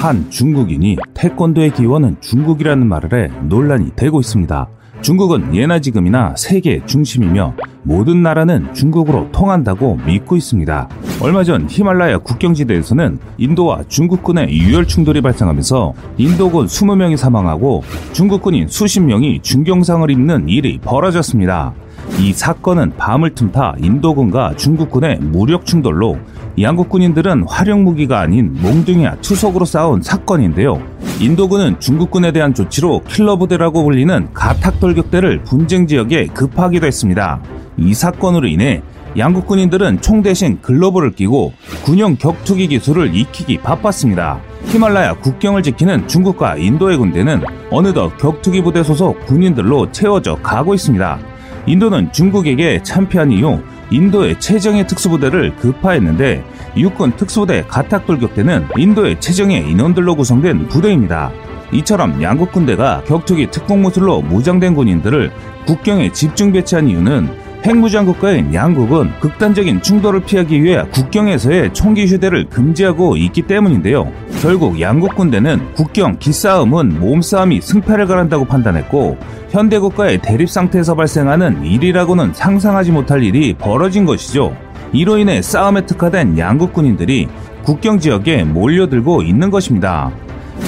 한 중국인이 태권도의 기원은 중국이라는 말을 해 논란이 되고 있습니다. 중국은 예나 지금이나 세계 중심이며 모든 나라는 중국으로 통한다고 믿고 있습니다. 얼마 전 히말라야 국경지대에서는 인도와 중국군의 유혈 충돌이 발생하면서 인도군 20명이 사망하고 중국군인 수십 명이 중경상을 입는 일이 벌어졌습니다. 이 사건은 밤을 틈타 인도군과 중국군의 무력 충돌로 양국 군인들은 활용 무기가 아닌 몽둥이와 투석으로 싸운 사건인데요. 인도군은 중국군에 대한 조치로 킬러 부대라고 불리는 가탁 돌격대를 분쟁 지역에 급하기도 했습니다. 이 사건으로 인해 양국 군인들은 총 대신 글로벌을 끼고 군용 격투기 기술을 익히기 바빴습니다. 히말라야 국경을 지키는 중국과 인도의 군대는 어느덧 격투기 부대 소속 군인들로 채워져 가고 있습니다. 인도는 중국에게 참패한 이후 인도의 최정예 특수부대를 급파했는데 육군 특수부대 가탁돌격 대는 인도의 최정예 인원들로 구성된 부대입니다. 이처럼 양국 군대가 격투기 특공무술로 무장된 군인들을 국경에 집중 배치한 이유는 핵무장 국가인 양국은 극단적인 충돌을 피하기 위해 국경에서의 총기 휴대를 금지하고 있기 때문인데요. 결국 양국 군대는 국경 기싸움은 몸싸움이 승패를 가른다고 판단했고 현대 국가의 대립 상태에서 발생하는 일이라고는 상상하지 못할 일이 벌어진 것이죠. 이로 인해 싸움에 특화된 양국 군인들이 국경 지역에 몰려들고 있는 것입니다.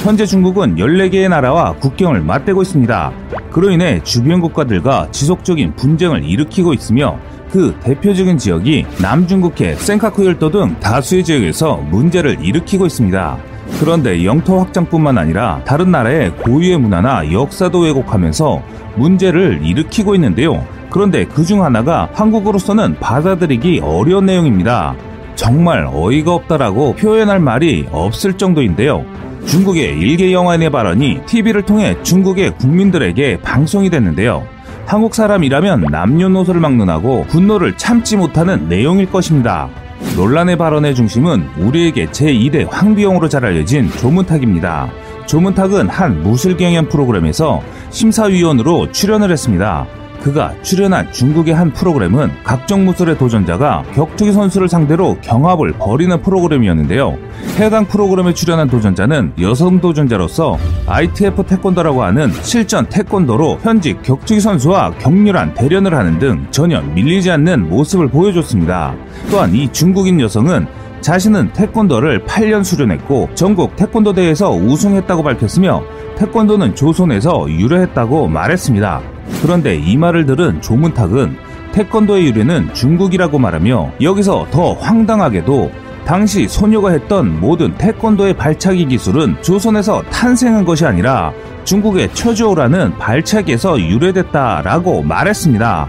현재 중국은 14개의 나라와 국경을 맞대고 있습니다. 그로 인해 주변 국가들과 지속적인 분쟁을 일으키고 있으며 그 대표적인 지역이 남중국해, 센카쿠 열도 등 다수의 지역에서 문제를 일으키고 있습니다. 그런데 영토 확장뿐만 아니라 다른 나라의 고유의 문화나 역사도 왜곡하면서 문제를 일으키고 있는데요. 그런데 그 중 하나가 한국으로서는 받아들이기 어려운 내용입니다. 정말 어이가 없다라고 표현할 말이 없을 정도인데요. 중국의 일개 영화인의 발언이 TV를 통해 중국의 국민들에게 방송이 됐는데요. 한국 사람이라면 남녀노소를 막론하고 분노를 참지 못하는 내용일 것입니다. 논란의 발언의 중심은 우리에게 제2대 황비용으로 잘 알려진 조문탁입니다. 조문탁은 한 무술 경연 프로그램에서 심사위원으로 출연을 했습니다. 그가 출연한 중국의 한 프로그램은 각종 무술의 도전자가 격투기 선수를 상대로 경합을 벌이는 프로그램이었는데요. 해당 프로그램에 출연한 도전자는 여성 도전자로서 ITF 태권도라고 하는 실전 태권도로 현직 격투기 선수와 격렬한 대련을 하는 등 전혀 밀리지 않는 모습을 보여줬습니다. 또한 이 중국인 여성은 자신은 태권도를 8년 수련했고 전국 태권도 대회에서 우승했다고 밝혔으며 태권도는 조선에서 유래했다고 말했습니다. 그런데 이 말을 들은 조문탁은 태권도의 유래는 중국이라고 말하며 여기서 더 황당하게도 당시 소녀가 했던 모든 태권도의 발차기 기술은 조선에서 탄생한 것이 아니라 중국의 처조라는 발차기에서 유래됐다라고 말했습니다.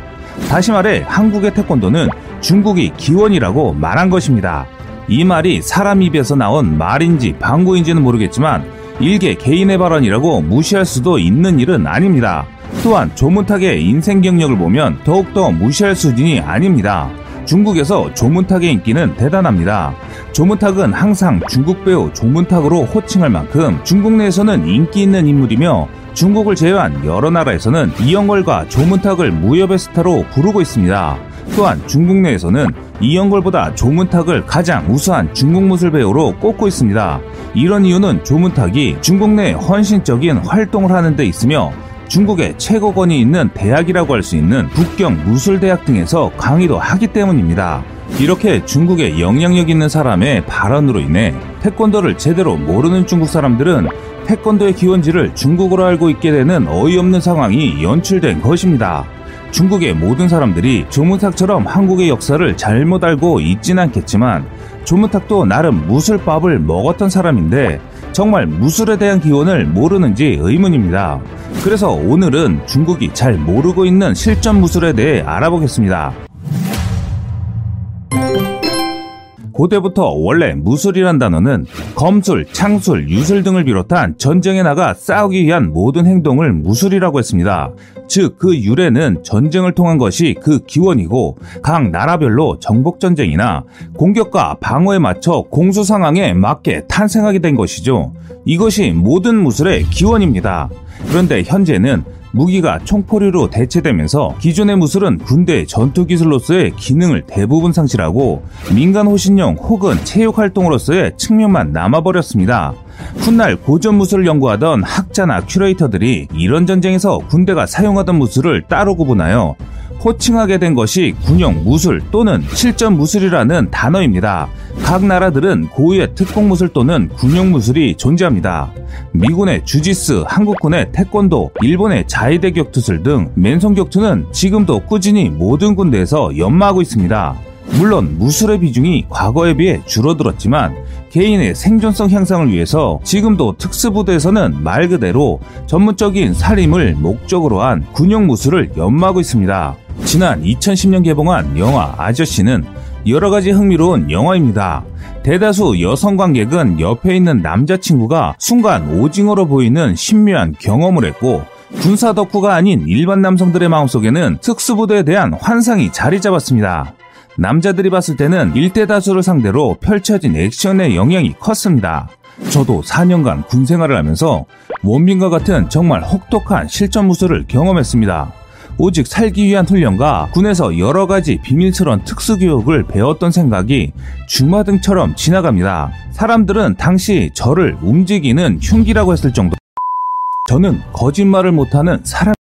다시 말해 한국의 태권도는 중국이 기원이라고 말한 것입니다. 이 말이 사람 입에서 나온 말인지 방구인지는 모르겠지만 일개 개인의 발언이라고 무시할 수도 있는 일은 아닙니다. 또한 조문탁의 인생 경력을 보면 더욱더 무시할 수준이 아닙니다. 중국에서 조문탁의 인기는 대단합니다. 조문탁은 항상 중국 배우 조문탁으로 호칭할 만큼 중국 내에서는 인기 있는 인물이며 중국을 제외한 여러 나라에서는 이영걸과 조문탁을 무협의 스타로 부르고 있습니다. 또한 중국 내에서는 이영걸보다 조문탁을 가장 우수한 중국 무술 배우로 꼽고 있습니다. 이런 이유는 조문탁이 중국 내 헌신적인 활동을 하는 데 있으며 중국의 최고권이 있는 대학이라고 할 수 있는 북경 무술대학 등에서 강의도 하기 때문입니다. 이렇게 중국의 영향력 있는 사람의 발언으로 인해 태권도를 제대로 모르는 중국 사람들은 태권도의 기원지를 중국어로 알고 있게 되는 어이없는 상황이 연출된 것입니다. 중국의 모든 사람들이 조문탁처럼 한국의 역사를 잘못 알고 있진 않겠지만 조문탁도 나름 무술밥을 먹었던 사람인데 정말 무술에 대한 기원을 모르는지 의문입니다. 그래서 오늘은 중국이 잘 모르고 있는 실전 무술에 대해 알아보겠습니다. 고대부터 원래 무술이란 단어는 검술, 창술, 유술 등을 비롯한 전쟁에 나가 싸우기 위한 모든 행동을 무술이라고 했습니다. 즉, 그 유래는 전쟁을 통한 것이 그 기원이고, 각 나라별로 정복전쟁이나 공격과 방어에 맞춰 공수 상황에 맞게 탄생하게 된 것이죠. 이것이 모든 무술의 기원입니다. 그런데 현재는 무기가 총포류로 대체되면서 기존의 무술은 군대 전투 기술로서의 기능을 대부분 상실하고 민간 호신용 혹은 체육 활동으로서의 측면만 남아버렸습니다. 훗날 고전 무술을 연구하던 학자나 큐레이터들이 이런 전쟁에서 군대가 사용하던 무술을 따로 구분하여 호칭하게 된 것이 군용 무술 또는 실전 무술이라는 단어입니다. 각 나라들은 고유의 특공 무술 또는 군용 무술이 존재합니다. 미군의 주지스, 한국군의 태권도, 일본의 자위대 격투술 등 맨손 격투는 지금도 꾸준히 모든 군대에서 연마하고 있습니다. 물론 무술의 비중이 과거에 비해 줄어들었지만 개인의 생존성 향상을 위해서 지금도 특수부대에서는 말 그대로 전문적인 살림을 목적으로 한 군용 무술을 연마하고 있습니다. 지난 2010년 개봉한 영화 아저씨는 여러 가지 흥미로운 영화입니다. 대다수 여성 관객은 옆에 있는 남자친구가 순간 오징어로 보이는 신묘한 경험을 했고 군사 덕후가 아닌 일반 남성들의 마음속에는 특수부대에 대한 환상이 자리 잡았습니다. 남자들이 봤을 때는 일대 다수를 상대로 펼쳐진 액션의 영향이 컸습니다. 저도 4년간 군 생활을 하면서 원빈과 같은 정말 혹독한 실전 무술을 경험했습니다. 오직 살기 위한 훈련과 군에서 여러 가지 비밀스러운 특수교육을 배웠던 생각이 주마등처럼 지나갑니다. 사람들은 당시 저를 움직이는 흉기라고 했을 정도. 저는 거짓말을 못하는 사람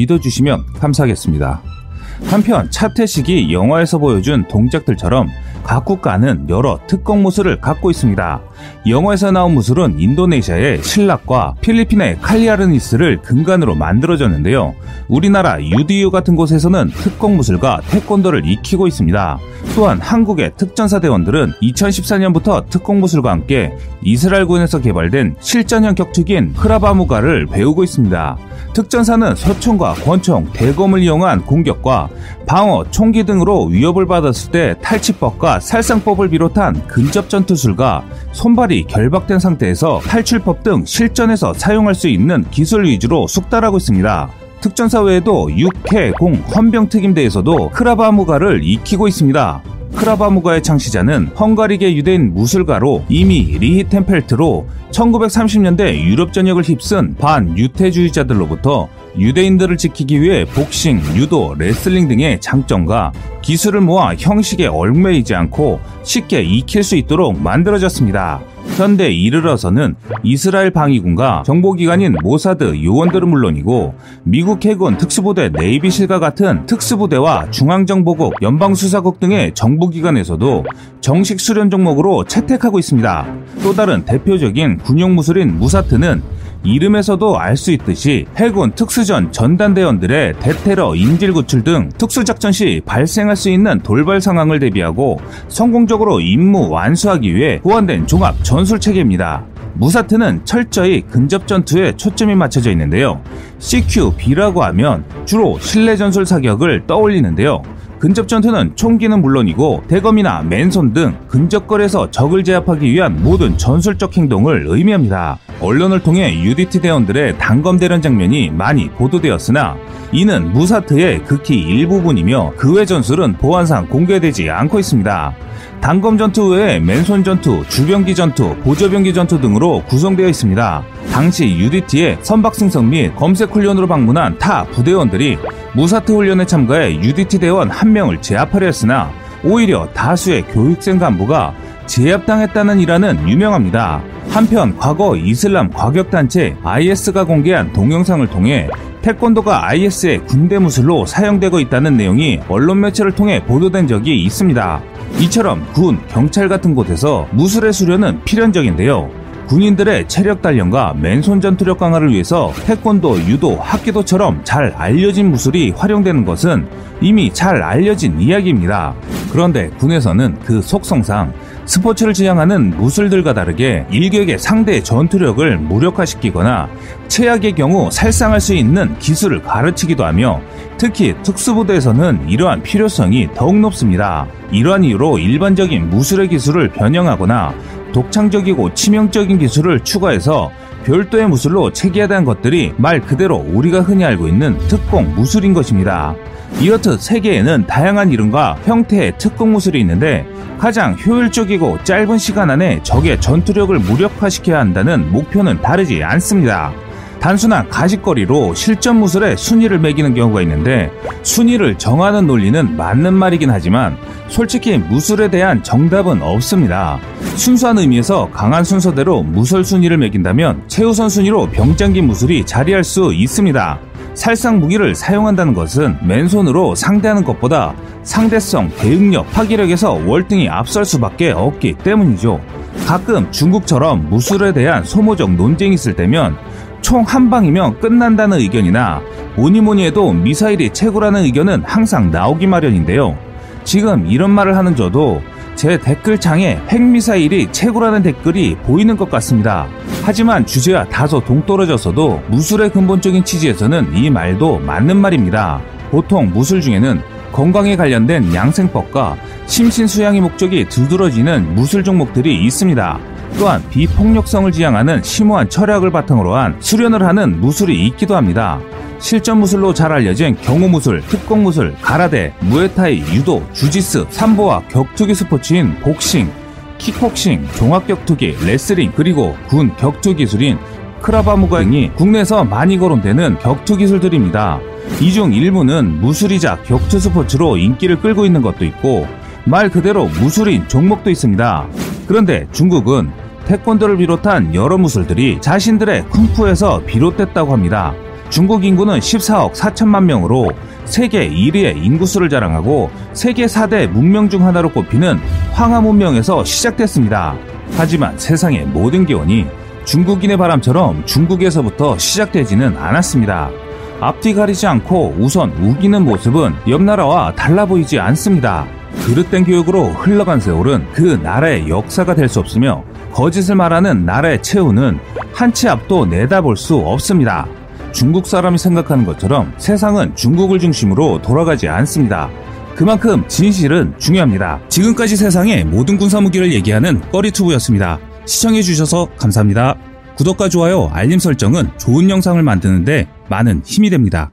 믿어주시면 감사하겠습니다. 한편 차태식이 영화에서 보여준 동작들처럼 각 국가는 여러 특공 무술을 갖고 있습니다. 영화에서 나온 무술은 인도네시아의 신락과 필리핀의 칼리아르니스를 근간으로 만들어졌는데요. 우리나라 유디유 같은 곳에서는 특공 무술과 태권도를 익히고 있습니다. 또한 한국의 특전사 대원들은 2014년부터 특공 무술과 함께 이스라엘군에서 개발된 실전형 격투기인 크라바무가를 배우고 있습니다. 특전사는 소총과 권총, 대검을 이용한 공격과 방어, 총기 등으로 위협을 받았을 때 탈취법과 살상법을 비롯한 근접 전투술과 손발이 결박된 상태에서 탈출법 등 실전에서 사용할 수 있는 기술 위주로 숙달하고 있습니다. 특전사 외에도 육해, 공, 헌병특임대에서도 크라바무가를 익히고 있습니다. 크라바무가의 창시자는 헝가리계 유대인 무술가로 이미 리히텐펠트로 1930년대 유럽 전역을 휩쓴 반유태주의자들로부터 유대인들을 지키기 위해 복싱, 유도, 레슬링 등의 장점과 기술을 모아 형식에 얽매이지 않고 쉽게 익힐 수 있도록 만들어졌습니다. 현대 이르러서는 이스라엘 방위군과 정보기관인 모사드 요원들은 물론이고 미국 해군 특수부대 네이비실과 같은 특수부대와 중앙정보국, 연방수사국 등의 정보기관에서도 정식 수련 종목으로 채택하고 있습니다. 또 다른 대표적인 군용무술인 무사트는 이름에서도 알 수 있듯이 해군 특수전 전단대원들의 대테러 인질 구출 등 특수작전 시 발생할 수 있는 돌발 상황을 대비하고 성공적으로 임무 완수하기 위해 보완된 종합 전술 체계입니다. 무사트는 철저히 근접 전투에 초점이 맞춰져 있는데요. CQB라고 하면 주로 실내 전술 사격을 떠올리는데요. 근접 전투는 총기는 물론이고 대검이나 맨손 등 근접거리에서 적을 제압하기 위한 모든 전술적 행동을 의미합니다. 언론을 통해 UDT 대원들의 단검 대련 장면이 많이 보도되었으나 이는 무사트의 극히 일부분이며 그 외 전술은 보안상 공개되지 않고 있습니다. 단검 전투 외에 맨손 전투, 주병기 전투, 보조병기 전투 등으로 구성되어 있습니다. 당시 UDT의 선박 승선 및 검색 훈련으로 방문한 타 부대원들이 무사트 훈련에 참가해 UDT 대원 한 명을 제압하려 했으나 오히려 다수의 교육생 간부가 제압당했다는 일화는 유명합니다. 한편 과거 이슬람 과격단체 IS가 공개한 동영상을 통해 태권도가 IS의 군대 무술로 사용되고 있다는 내용이 언론 매체를 통해 보도된 적이 있습니다. 이처럼 군, 경찰 같은 곳에서 무술의 수련은 필연적인데요. 군인들의 체력 단련과 맨손 전투력 강화를 위해서 태권도, 유도, 합기도처럼 잘 알려진 무술이 활용되는 것은 이미 잘 알려진 이야기입니다. 그런데 군에서는 그 속성상 스포츠를 지향하는 무술들과 다르게 일격의 상대의 전투력을 무력화시키거나 최악의 경우 살상할 수 있는 기술을 가르치기도 하며 특히 특수부대에서는 이러한 필요성이 더욱 높습니다. 이러한 이유로 일반적인 무술의 기술을 변형하거나 독창적이고 치명적인 기술을 추가해서 별도의 무술로 체계화된 것들이 말 그대로 우리가 흔히 알고 있는 특공 무술인 것입니다. 이렇듯 세계에는 다양한 이름과 형태의 특공 무술이 있는데 가장 효율적이고 짧은 시간 안에 적의 전투력을 무력화시켜야 한다는 목표는 다르지 않습니다. 단순한 가십거리로 실전 무술의 순위를 매기는 경우가 있는데 순위를 정하는 논리는 맞는 말이긴 하지만 솔직히 무술에 대한 정답은 없습니다. 순수한 의미에서 강한 순서대로 무술 순위를 매긴다면 최우선 순위로 병장기 무술이 자리할 수 있습니다. 살상 무기를 사용한다는 것은 맨손으로 상대하는 것보다 상대성, 대응력, 파기력에서 월등히 앞설 수밖에 없기 때문이죠. 가끔 중국처럼 무술에 대한 소모적 논쟁이 있을 때면 총 한 방이면 끝난다는 의견이나 뭐니 뭐니 해도 미사일이 최고라는 의견은 항상 나오기 마련인데요. 지금 이런 말을 하는 저도 제 댓글창에 핵미사일이 최고라는 댓글이 보이는 것 같습니다. 하지만 주제와 다소 동떨어져서도 무술의 근본적인 취지에서는 이 말도 맞는 말입니다. 보통 무술 중에는 건강에 관련된 양생법과 심신수양의 목적이 두드러지는 무술 종목들이 있습니다. 또한 비폭력성을 지향하는 심오한 철학을 바탕으로 한 수련을 하는 무술이 있기도 합니다. 실전 무술로 잘 알려진 경호 무술, 특공 무술, 가라데, 무에타이, 유도, 주짓수, 삼보와 격투기 스포츠인 복싱, 킥복싱, 종합격투기, 레슬링, 그리고 군 격투 기술인 크라브마가 등이 국내에서 많이 거론되는 격투 기술들입니다. 이 중 일부는 무술이자 격투 스포츠로 인기를 끌고 있는 것도 있고 말 그대로 무술인 종목도 있습니다. 그런데 중국은 태권도를 비롯한 여러 무술들이 자신들의 쿵푸에서 비롯됐다고 합니다. 중국 인구는 14억 4천만 명으로 세계 1위의 인구수를 자랑하고 세계 4대 문명 중 하나로 꼽히는 황하 문명에서 시작됐습니다. 하지만 세상의 모든 기원이 중국인의 바람처럼 중국에서부터 시작되지는 않았습니다. 앞뒤 가리지 않고 우선 우기는 모습은 옆 나라와 달라 보이지 않습니다. 그릇된 교육으로 흘러간 세월은 그 나라의 역사가 될 수 없으며 거짓을 말하는 나라의 최후는 한 치 앞도 내다볼 수 없습니다. 중국 사람이 생각하는 것처럼 세상은 중국을 중심으로 돌아가지 않습니다. 그만큼 진실은 중요합니다. 지금까지 세상의 모든 군사무기를 얘기하는 꺼리투브였습니다. 시청해주셔서 감사합니다. 구독과 좋아요, 알림 설정은 좋은 영상을 만드는데 많은 힘이 됩니다.